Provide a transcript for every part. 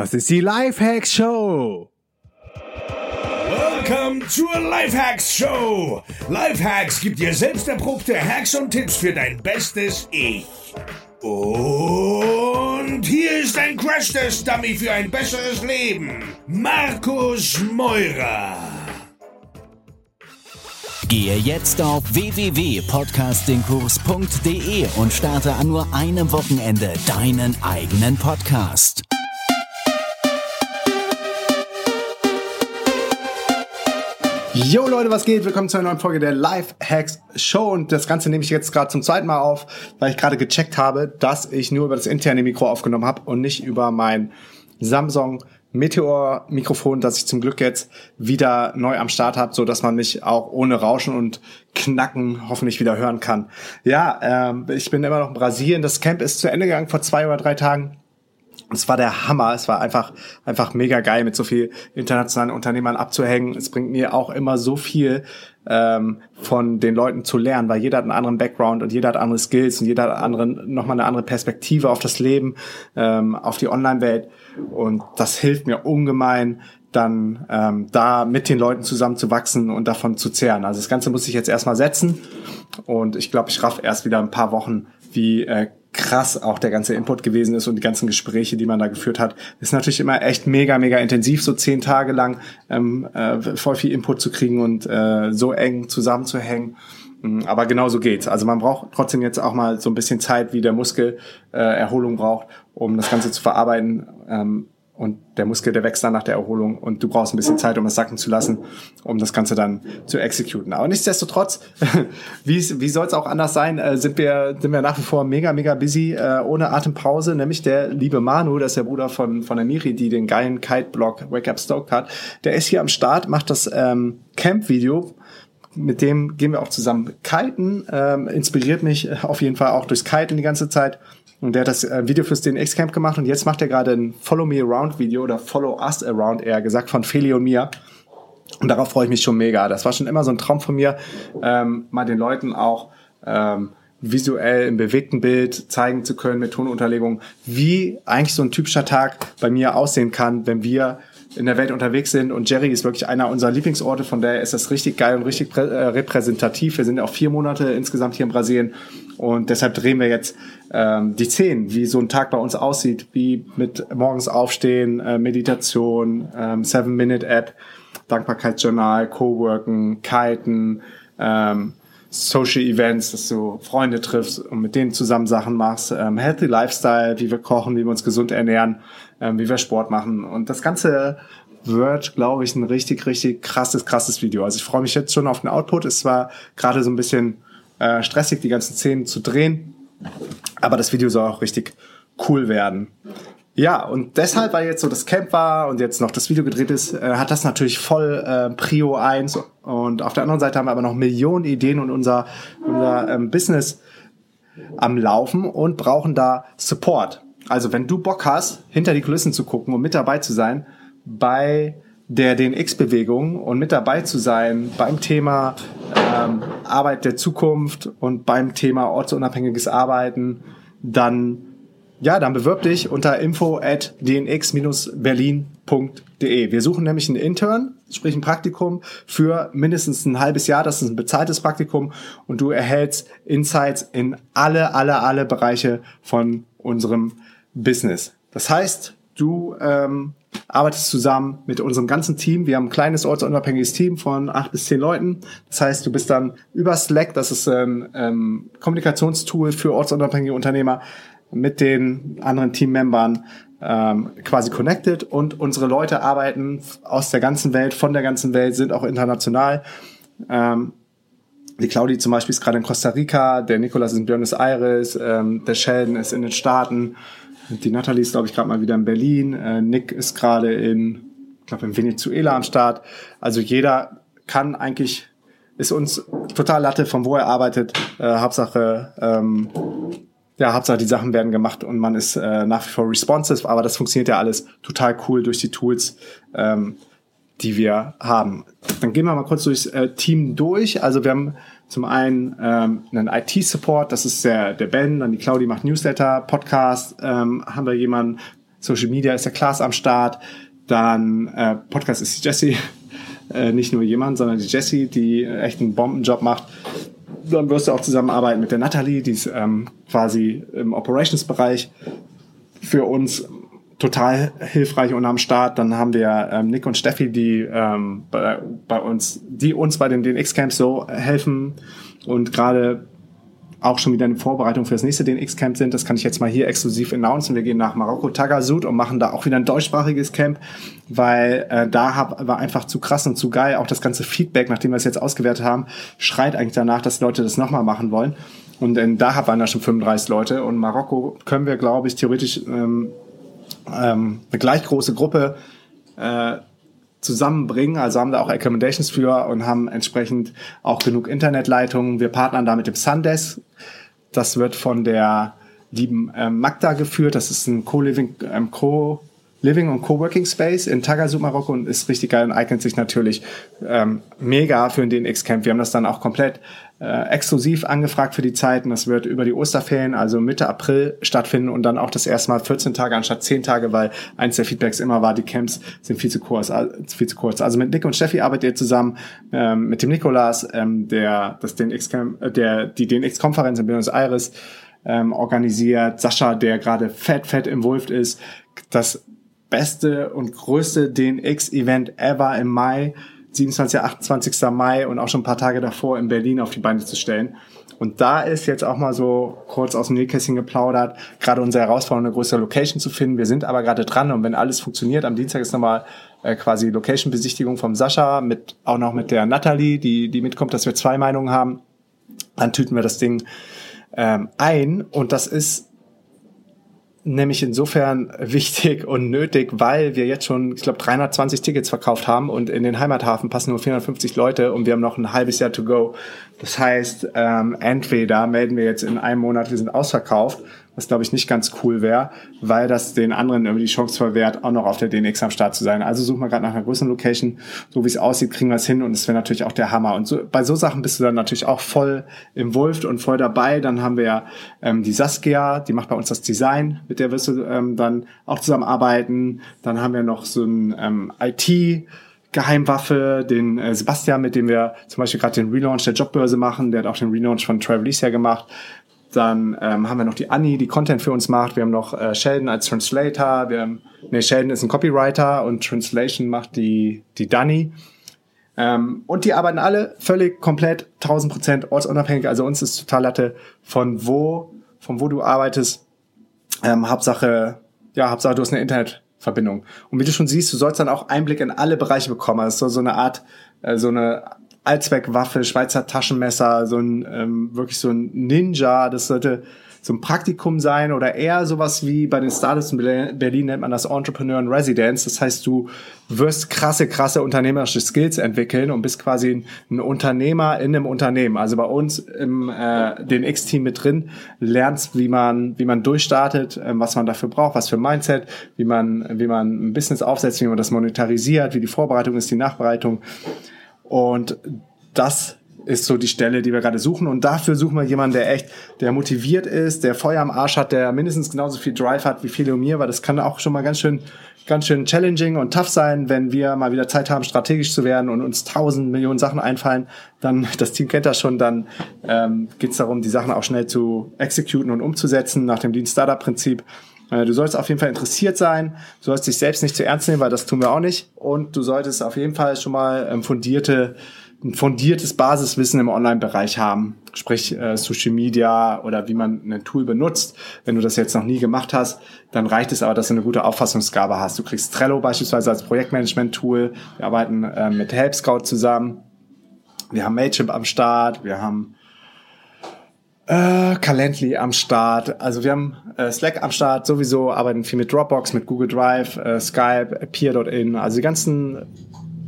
Das ist die Lifehacks Show. Welcome zur Lifehacks Show. Lifehacks gibt dir selbst erprobte Hacks und Tipps für dein bestes Ich. Und hier ist ein Crash-Test-Dummy für ein besseres Leben. Markus Meurer. Gehe jetzt auf www.podcastingkurs.de und starte an nur einem Wochenende deinen eigenen Podcast. Yo Leute, was geht? Willkommen zu einer neuen Folge der Life Hacks Show und das Ganze nehme ich jetzt gerade zum zweiten Mal auf, weil ich gerade gecheckt habe, dass ich nur über das interne Mikro aufgenommen habe und nicht über mein Samsung Meteor Mikrofon, das ich zum Glück jetzt wieder neu am Start habe, so dass man mich auch ohne Rauschen und Knacken hoffentlich wieder hören kann. Ja, ähm, ich bin immer noch in Brasilien. Das Camp ist zu Ende gegangen vor zwei oder drei Tagen. Es war der Hammer. Es war einfach, einfach mega geil, mit so viel internationalen Unternehmern abzuhängen. Es bringt mir auch immer so viel ähm, von den Leuten zu lernen, weil jeder hat einen anderen Background und jeder hat andere Skills und jeder hat anderen, nochmal eine andere Perspektive auf das Leben, ähm, auf die Online-Welt. Und das hilft mir ungemein, dann ähm, da mit den Leuten zusammen zu wachsen und davon zu zehren. Also das Ganze muss ich jetzt erstmal setzen. Und ich glaube, ich raff erst wieder ein paar Wochen, wie äh, krass auch der ganze Input gewesen ist und die ganzen Gespräche, die man da geführt hat, ist natürlich immer echt mega, mega intensiv, so zehn Tage lang ähm, äh, voll viel Input zu kriegen und äh, so eng zusammenzuhängen. Mm, aber genau so geht's. Also man braucht trotzdem jetzt auch mal so ein bisschen Zeit, wie der Muskel äh, Erholung braucht, um das Ganze zu verarbeiten. Ähm, und der Muskel, der wächst dann nach der Erholung und du brauchst ein bisschen Zeit, um es sacken zu lassen, um das Ganze dann zu exekuten. Aber nichtsdestotrotz, wie, wie soll es auch anders sein, äh, sind, wir, sind wir nach wie vor mega, mega busy, äh, ohne Atempause, nämlich der liebe Manu, das ist der Bruder von, von der Miri, die den geilen Kite-Blog Wake Up Stoked hat, der ist hier am Start, macht das ähm, Camp-Video, mit dem gehen wir auch zusammen kiten, ähm, inspiriert mich auf jeden Fall auch durchs Kiten die ganze Zeit und der hat das äh, Video fürs DNX Camp gemacht und jetzt macht er gerade ein Follow Me Around Video oder Follow Us Around eher gesagt von Feli und mir. Und darauf freue ich mich schon mega. Das war schon immer so ein Traum von mir, ähm, mal den Leuten auch ähm, visuell im bewegten Bild zeigen zu können mit Tonunterlegung, wie eigentlich so ein typischer Tag bei mir aussehen kann, wenn wir in der Welt unterwegs sind. Und Jerry ist wirklich einer unserer Lieblingsorte, von daher ist das richtig geil und richtig äh, repräsentativ. Wir sind auch vier Monate insgesamt hier in Brasilien und deshalb drehen wir jetzt ähm, die Szenen, wie so ein Tag bei uns aussieht, wie mit morgens aufstehen, äh, Meditation, ähm, Seven-Minute-App, Dankbarkeitsjournal, Coworken, Kiten, ähm, Social Events, dass du Freunde triffst und mit denen zusammen Sachen machst, ähm, Healthy Lifestyle, wie wir kochen, wie wir uns gesund ernähren, ähm, wie wir Sport machen. Und das Ganze wird, glaube ich, ein richtig, richtig krasses, krasses Video. Also ich freue mich jetzt schon auf den Output. Es war gerade so ein bisschen äh, stressig, die ganzen Szenen zu drehen. Aber das Video soll auch richtig cool werden. Ja, und deshalb, weil jetzt so das Camp war und jetzt noch das Video gedreht ist, äh, hat das natürlich voll äh, Prio 1. Und auf der anderen Seite haben wir aber noch Millionen Ideen und unser, unser ähm, Business am Laufen und brauchen da Support. Also wenn du Bock hast, hinter die Kulissen zu gucken und mit dabei zu sein bei der DNX-Bewegung und mit dabei zu sein beim Thema ähm, Arbeit der Zukunft und beim Thema ortsunabhängiges Arbeiten, dann ja, dann bewirb dich unter info at dnx-berlin.de. Wir suchen nämlich einen Intern, sprich ein Praktikum für mindestens ein halbes Jahr. Das ist ein bezahltes Praktikum und du erhältst Insights in alle, alle, alle Bereiche von unserem Business. Das heißt, du ähm, arbeitest zusammen mit unserem ganzen Team. Wir haben ein kleines ortsunabhängiges Team von acht bis zehn Leuten. Das heißt, du bist dann über Slack, das ist ein ähm, Kommunikationstool für ortsunabhängige Unternehmer, mit den anderen Teammembern ähm, quasi connected und unsere Leute arbeiten aus der ganzen Welt, von der ganzen Welt, sind auch international. Ähm, die Claudi zum Beispiel ist gerade in Costa Rica, der Nikolas ist in Buenos Aires, ähm, der Sheldon ist in den Staaten die Natalie ist, glaube ich, gerade mal wieder in Berlin. Äh, Nick ist gerade in, ich glaube, in Venezuela am Start. Also jeder kann eigentlich, ist uns total Latte, von wo er arbeitet. Äh, Hauptsache, ähm, ja, Hauptsache die Sachen werden gemacht und man ist äh, nach wie vor responsive, aber das funktioniert ja alles total cool durch die Tools, ähm, die wir haben. Dann gehen wir mal kurz durchs äh, Team durch. Also wir haben zum einen ähm, einen IT-Support, das ist der, der Ben, dann die Claudi macht Newsletter, Podcast, ähm, haben wir jemanden, Social Media ist der Klaas am Start. Dann äh, Podcast ist die Jessie. Äh, nicht nur jemand, sondern die Jessie, die echt einen Bombenjob macht. Dann wirst du auch zusammenarbeiten mit der Natalie, die ist ähm, quasi im Operations-Bereich für uns total hilfreich und am Start. Dann haben wir ähm, Nick und Steffi, die ähm, bei, bei uns, die uns bei den DNX Camps so helfen und gerade auch schon wieder in Vorbereitung für das nächste DNX Camp sind. Das kann ich jetzt mal hier exklusiv announcen. Wir gehen nach Marokko Tagasud und machen da auch wieder ein deutschsprachiges Camp, weil äh, da hab, war einfach zu krass und zu geil. Auch das ganze Feedback, nachdem wir es jetzt ausgewertet haben, schreit eigentlich danach, dass Leute das nochmal machen wollen. Und in Dahab waren da schon 35 Leute und Marokko können wir, glaube ich, theoretisch ähm, ähm, eine gleich große Gruppe äh, zusammenbringen. Also haben da auch Accommodations für und haben entsprechend auch genug Internetleitungen. Wir partnern da mit dem Sundesk. Das wird von der lieben ähm, Magda geführt. Das ist ein Co-Living, ähm, Co Living und Coworking Space in Tagasud, Marokko und ist richtig geil und eignet sich natürlich ähm, mega für den X-Camp. Wir haben das dann auch komplett äh, exklusiv angefragt für die Zeiten. Das wird über die Osterferien, also Mitte April stattfinden und dann auch das erste Mal 14 Tage anstatt 10 Tage, weil eins der Feedbacks immer war, die Camps sind viel zu kurz. Äh, viel zu kurz. Also mit Nick und Steffi arbeitet ihr zusammen, ähm, mit dem Nikolas, ähm, der das den X-Camp, äh, der die den X-Konferenz in Buenos Aires ähm, organisiert, Sascha, der gerade fett, fett involved ist, das beste und größte DNX-Event ever im Mai, 27. 28. Mai und auch schon ein paar Tage davor in Berlin auf die Beine zu stellen. Und da ist jetzt auch mal so kurz aus dem Nähkästchen geplaudert, gerade unsere Herausforderung, eine größere Location zu finden. Wir sind aber gerade dran und wenn alles funktioniert, am Dienstag ist nochmal äh, quasi Location-Besichtigung vom Sascha, mit, auch noch mit der Natalie, die, die mitkommt, dass wir zwei Meinungen haben. Dann tüten wir das Ding ähm, ein und das ist nämlich insofern wichtig und nötig, weil wir jetzt schon, ich glaube, 320 Tickets verkauft haben und in den Heimathafen passen nur 450 Leute und wir haben noch ein halbes Jahr to go. Das heißt, ähm, entweder melden wir jetzt in einem Monat, wir sind ausverkauft was glaube ich nicht ganz cool wäre, weil das den anderen irgendwie die Chance verwehrt, auch noch auf der DNX am Start zu sein. Also suchen wir gerade nach einer größeren Location. So wie es aussieht, kriegen wir es hin und es wäre natürlich auch der Hammer. Und so, bei so Sachen bist du dann natürlich auch voll involved und voll dabei. Dann haben wir ja ähm, die Saskia, die macht bei uns das Design, mit der wirst du ähm, dann auch zusammenarbeiten. Dann haben wir noch so ein ähm, IT- Geheimwaffe, den äh, Sebastian, mit dem wir zum Beispiel gerade den Relaunch der Jobbörse machen, der hat auch den Relaunch von Travelisia gemacht. Dann ähm, haben wir noch die Annie, die Content für uns macht. Wir haben noch äh, Sheldon als Translator. Wir haben, nee, Sheldon ist ein Copywriter und Translation macht die, die Dani. Ähm, und die arbeiten alle völlig komplett 1000 Prozent ortsunabhängig. Also uns ist total Latte von wo, von wo du arbeitest. Ähm, Hauptsache, ja, Hauptsache du hast eine Internetverbindung. Und wie du schon siehst, du sollst dann auch Einblick in alle Bereiche bekommen. Also so eine Art, äh, so eine Allzweckwaffe, Schweizer Taschenmesser, so ein ähm, wirklich so ein Ninja. Das sollte so ein Praktikum sein oder eher sowas wie bei den Startups in Berlin nennt man das Entrepreneur in Residence. Das heißt, du wirst krasse, krasse unternehmerische Skills entwickeln und bist quasi ein, Unternehmer in einem Unternehmen. Also bei uns im äh, den X-Team mit drin lernst, wie man, wie man durchstartet, äh, was man dafür braucht, was für Mindset, wie man, wie man ein Business aufsetzt, wie man das monetarisiert, wie die Vorbereitung ist, die Nachbereitung. Und das ist so die Stelle, die wir gerade suchen. Und dafür suchen wir jemanden, der echt, der motiviert ist, der Feuer am Arsch hat, der mindestens genauso viel Drive hat wie viele und mir, weil das kann auch schon mal ganz schön, ganz schön challenging und tough sein, wenn wir mal wieder Zeit haben, strategisch zu werden und uns tausend Millionen Sachen einfallen. Dann, das Team kennt das schon, dann ähm, geht darum, die Sachen auch schnell zu exekuten und umzusetzen nach dem Lean Startup Prinzip. Äh, du sollst auf jeden Fall interessiert sein. Du sollst dich selbst nicht zu ernst nehmen, weil das tun wir auch nicht. Und du solltest auf jeden Fall schon mal ähm, fundierte, ein fundiertes Basiswissen im Online-Bereich haben. Sprich äh, Social Media oder wie man ein Tool benutzt. Wenn du das jetzt noch nie gemacht hast, dann reicht es aber, dass du eine gute Auffassungsgabe hast. Du kriegst Trello beispielsweise als Projektmanagement-Tool. Wir arbeiten äh, mit Help Scout zusammen. Wir haben Mailchimp am Start. Wir haben äh, Calendly am Start. Also wir haben äh, Slack am Start sowieso, arbeiten viel mit Dropbox, mit Google Drive, äh, Skype, Peer.in. Also die ganzen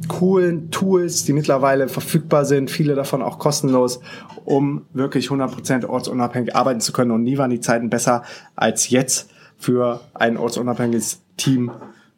coolen Tools, die mittlerweile verfügbar sind, viele davon auch kostenlos, um wirklich 100% ortsunabhängig arbeiten zu können. Und nie waren die Zeiten besser als jetzt für ein ortsunabhängiges Team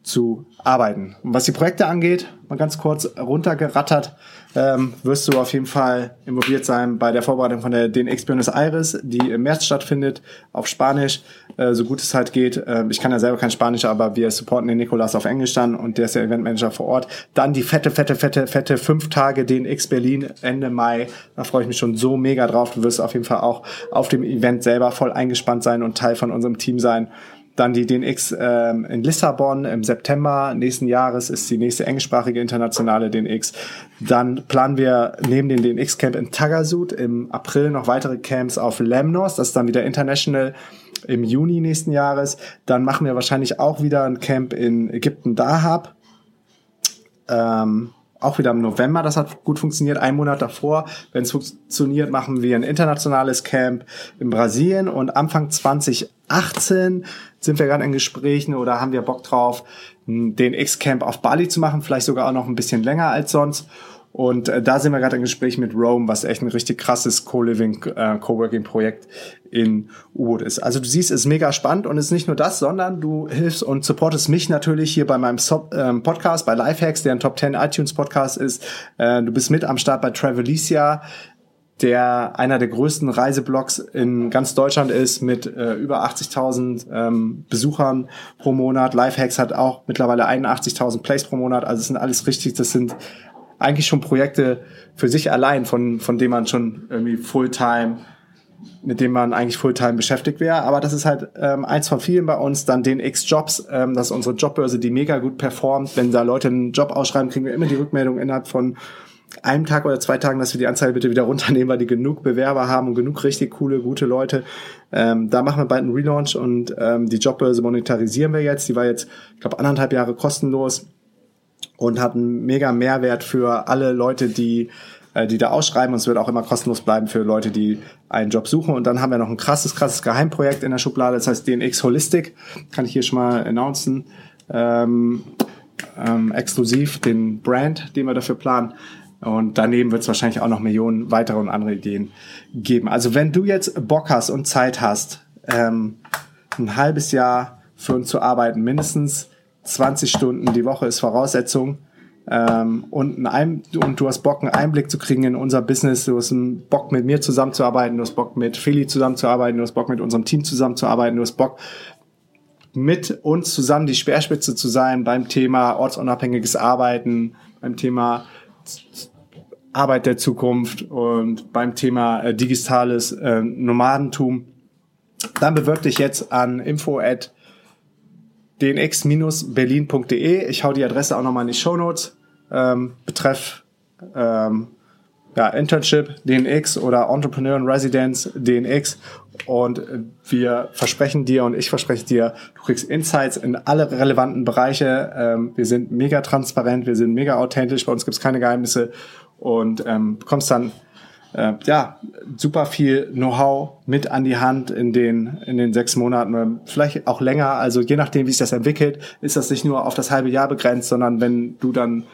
zu arbeiten. Und was die Projekte angeht, mal ganz kurz runtergerattert, ähm, wirst du auf jeden Fall involviert sein bei der Vorbereitung von der DNX Buenos Aires, die im März stattfindet, auf Spanisch, äh, so gut es halt geht. Äh, ich kann ja selber kein Spanisch, aber wir supporten den Nikolas auf Englisch dann und der ist der Eventmanager vor Ort. Dann die fette, fette, fette, fette fünf Tage DNX Berlin Ende Mai. Da freue ich mich schon so mega drauf. Du wirst auf jeden Fall auch auf dem Event selber voll eingespannt sein und Teil von unserem Team sein. Dann die DNX ähm, in Lissabon im September nächsten Jahres ist die nächste englischsprachige internationale DNX. Dann planen wir neben dem DNX Camp in Tagasud im April noch weitere Camps auf Lemnos. Das ist dann wieder international im Juni nächsten Jahres. Dann machen wir wahrscheinlich auch wieder ein Camp in Ägypten Dahab. Ähm, auch wieder im November, das hat gut funktioniert, ein Monat davor. Wenn es funktioniert, machen wir ein internationales Camp in Brasilien und Anfang 2018 sind wir gerade in Gesprächen oder haben wir Bock drauf, den X-Camp auf Bali zu machen, vielleicht sogar auch noch ein bisschen länger als sonst. Und äh, da sind wir gerade im Gespräch mit Rome, was echt ein richtig krasses Co-Living, äh, Co-Working-Projekt in U-Boot ist. Also du siehst, es ist mega spannend und es ist nicht nur das, sondern du hilfst und supportest mich natürlich hier bei meinem so ähm, Podcast, bei Lifehacks, der ein Top 10 iTunes Podcast ist. Äh, du bist mit am Start bei Travelicia, der einer der größten Reiseblogs in ganz Deutschland ist mit äh, über 80.000 ähm, Besuchern pro Monat. Lifehacks hat auch mittlerweile 81.000 Plays pro Monat. Also es sind alles richtig, das sind eigentlich schon Projekte für sich allein, von, von denen man schon irgendwie Fulltime, mit dem man eigentlich Fulltime beschäftigt wäre. Aber das ist halt ähm, eins von vielen bei uns. Dann den X-Jobs, ähm, das ist unsere Jobbörse, die mega gut performt. Wenn da Leute einen Job ausschreiben, kriegen wir immer die Rückmeldung innerhalb von einem Tag oder zwei Tagen, dass wir die Anzeige bitte wieder runternehmen, weil die genug Bewerber haben und genug richtig coole, gute Leute. Ähm, da machen wir bald einen Relaunch und ähm, die Jobbörse monetarisieren wir jetzt. Die war jetzt, ich glaube, anderthalb Jahre kostenlos und hat einen mega Mehrwert für alle Leute, die äh, die da ausschreiben und es wird auch immer kostenlos bleiben für Leute, die einen Job suchen. Und dann haben wir noch ein krasses, krasses Geheimprojekt in der Schublade, das heißt DNX Holistic, kann ich hier schon mal announcen. Ähm, ähm, exklusiv den Brand, den wir dafür planen. Und daneben wird es wahrscheinlich auch noch Millionen weitere und andere Ideen geben. Also wenn du jetzt Bock hast und Zeit hast, ähm, ein halbes Jahr für uns zu arbeiten, mindestens 20 Stunden die Woche ist Voraussetzung. Ähm, und, ein, und du hast Bock, einen Einblick zu kriegen in unser Business. Du hast Bock, mit mir zusammenzuarbeiten. Du hast Bock, mit Philly zusammenzuarbeiten. Du hast Bock, mit unserem Team zusammenzuarbeiten. Du hast Bock, mit uns zusammen die Speerspitze zu sein beim Thema ortsunabhängiges Arbeiten, beim Thema Arbeit der Zukunft und beim Thema äh, digitales äh, Nomadentum. Dann bewirb dich jetzt an info at dnx-berlin.de. Ich hau die Adresse auch nochmal in die Show Notes. Ähm, betreff ähm, ja, Internship DNX oder Entrepreneur in Residence DNX. Und wir versprechen dir und ich verspreche dir, du kriegst Insights in alle relevanten Bereiche. Ähm, wir sind mega transparent, wir sind mega authentisch, bei uns gibt's keine Geheimnisse und ähm, bekommst dann äh, ja, super viel Know-how mit an die Hand in den, in den sechs Monaten, vielleicht auch länger. Also je nachdem, wie sich das entwickelt, ist das nicht nur auf das halbe Jahr begrenzt, sondern wenn du dann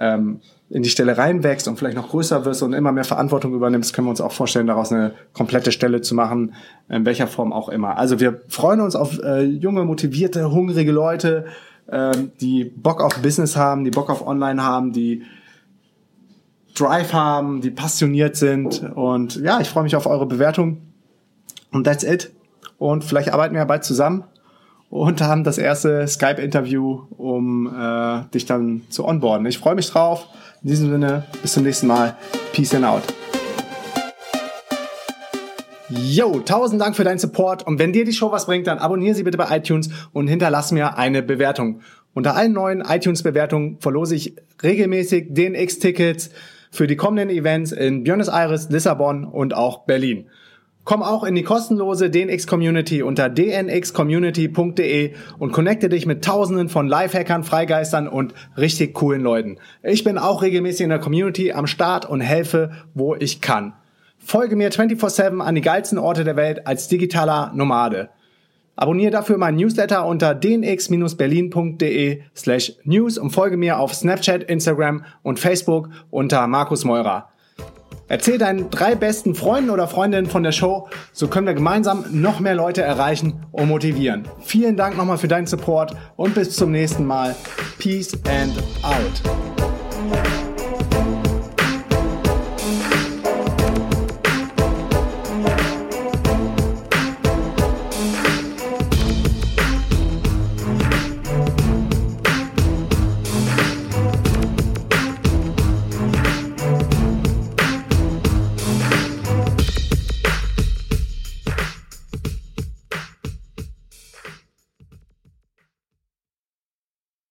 ähm, in die Stelle reinwächst und vielleicht noch größer wirst und immer mehr Verantwortung übernimmst, können wir uns auch vorstellen, daraus eine komplette Stelle zu machen, in welcher Form auch immer. Also wir freuen uns auf äh, junge, motivierte, hungrige Leute, äh, die Bock auf Business haben, die Bock auf Online haben, die Drive haben, die passioniert sind. Und ja, ich freue mich auf eure Bewertung. Und that's it. Und vielleicht arbeiten wir ja bald zusammen und haben das erste Skype-Interview, um äh, dich dann zu onboarden. Ich freue mich drauf. In diesem Sinne, bis zum nächsten Mal. Peace and out. Yo, tausend Dank für deinen Support und wenn dir die Show was bringt, dann abonniere sie bitte bei iTunes und hinterlass mir eine Bewertung. Unter allen neuen iTunes-Bewertungen verlose ich regelmäßig DNX-Tickets, für die kommenden Events in Buenos Aires, Lissabon und auch Berlin. Komm auch in die kostenlose DNX Community unter dnxcommunity.de und connecte dich mit tausenden von Lifehackern, Freigeistern und richtig coolen Leuten. Ich bin auch regelmäßig in der Community am Start und helfe, wo ich kann. Folge mir 24-7 an die geilsten Orte der Welt als digitaler Nomade. Abonniere dafür meinen Newsletter unter dnx-berlin.de slash news und folge mir auf Snapchat, Instagram und Facebook unter Markus Meurer. Erzähl deinen drei besten Freunden oder Freundinnen von der Show, so können wir gemeinsam noch mehr Leute erreichen und motivieren. Vielen Dank nochmal für deinen Support und bis zum nächsten Mal. Peace and out.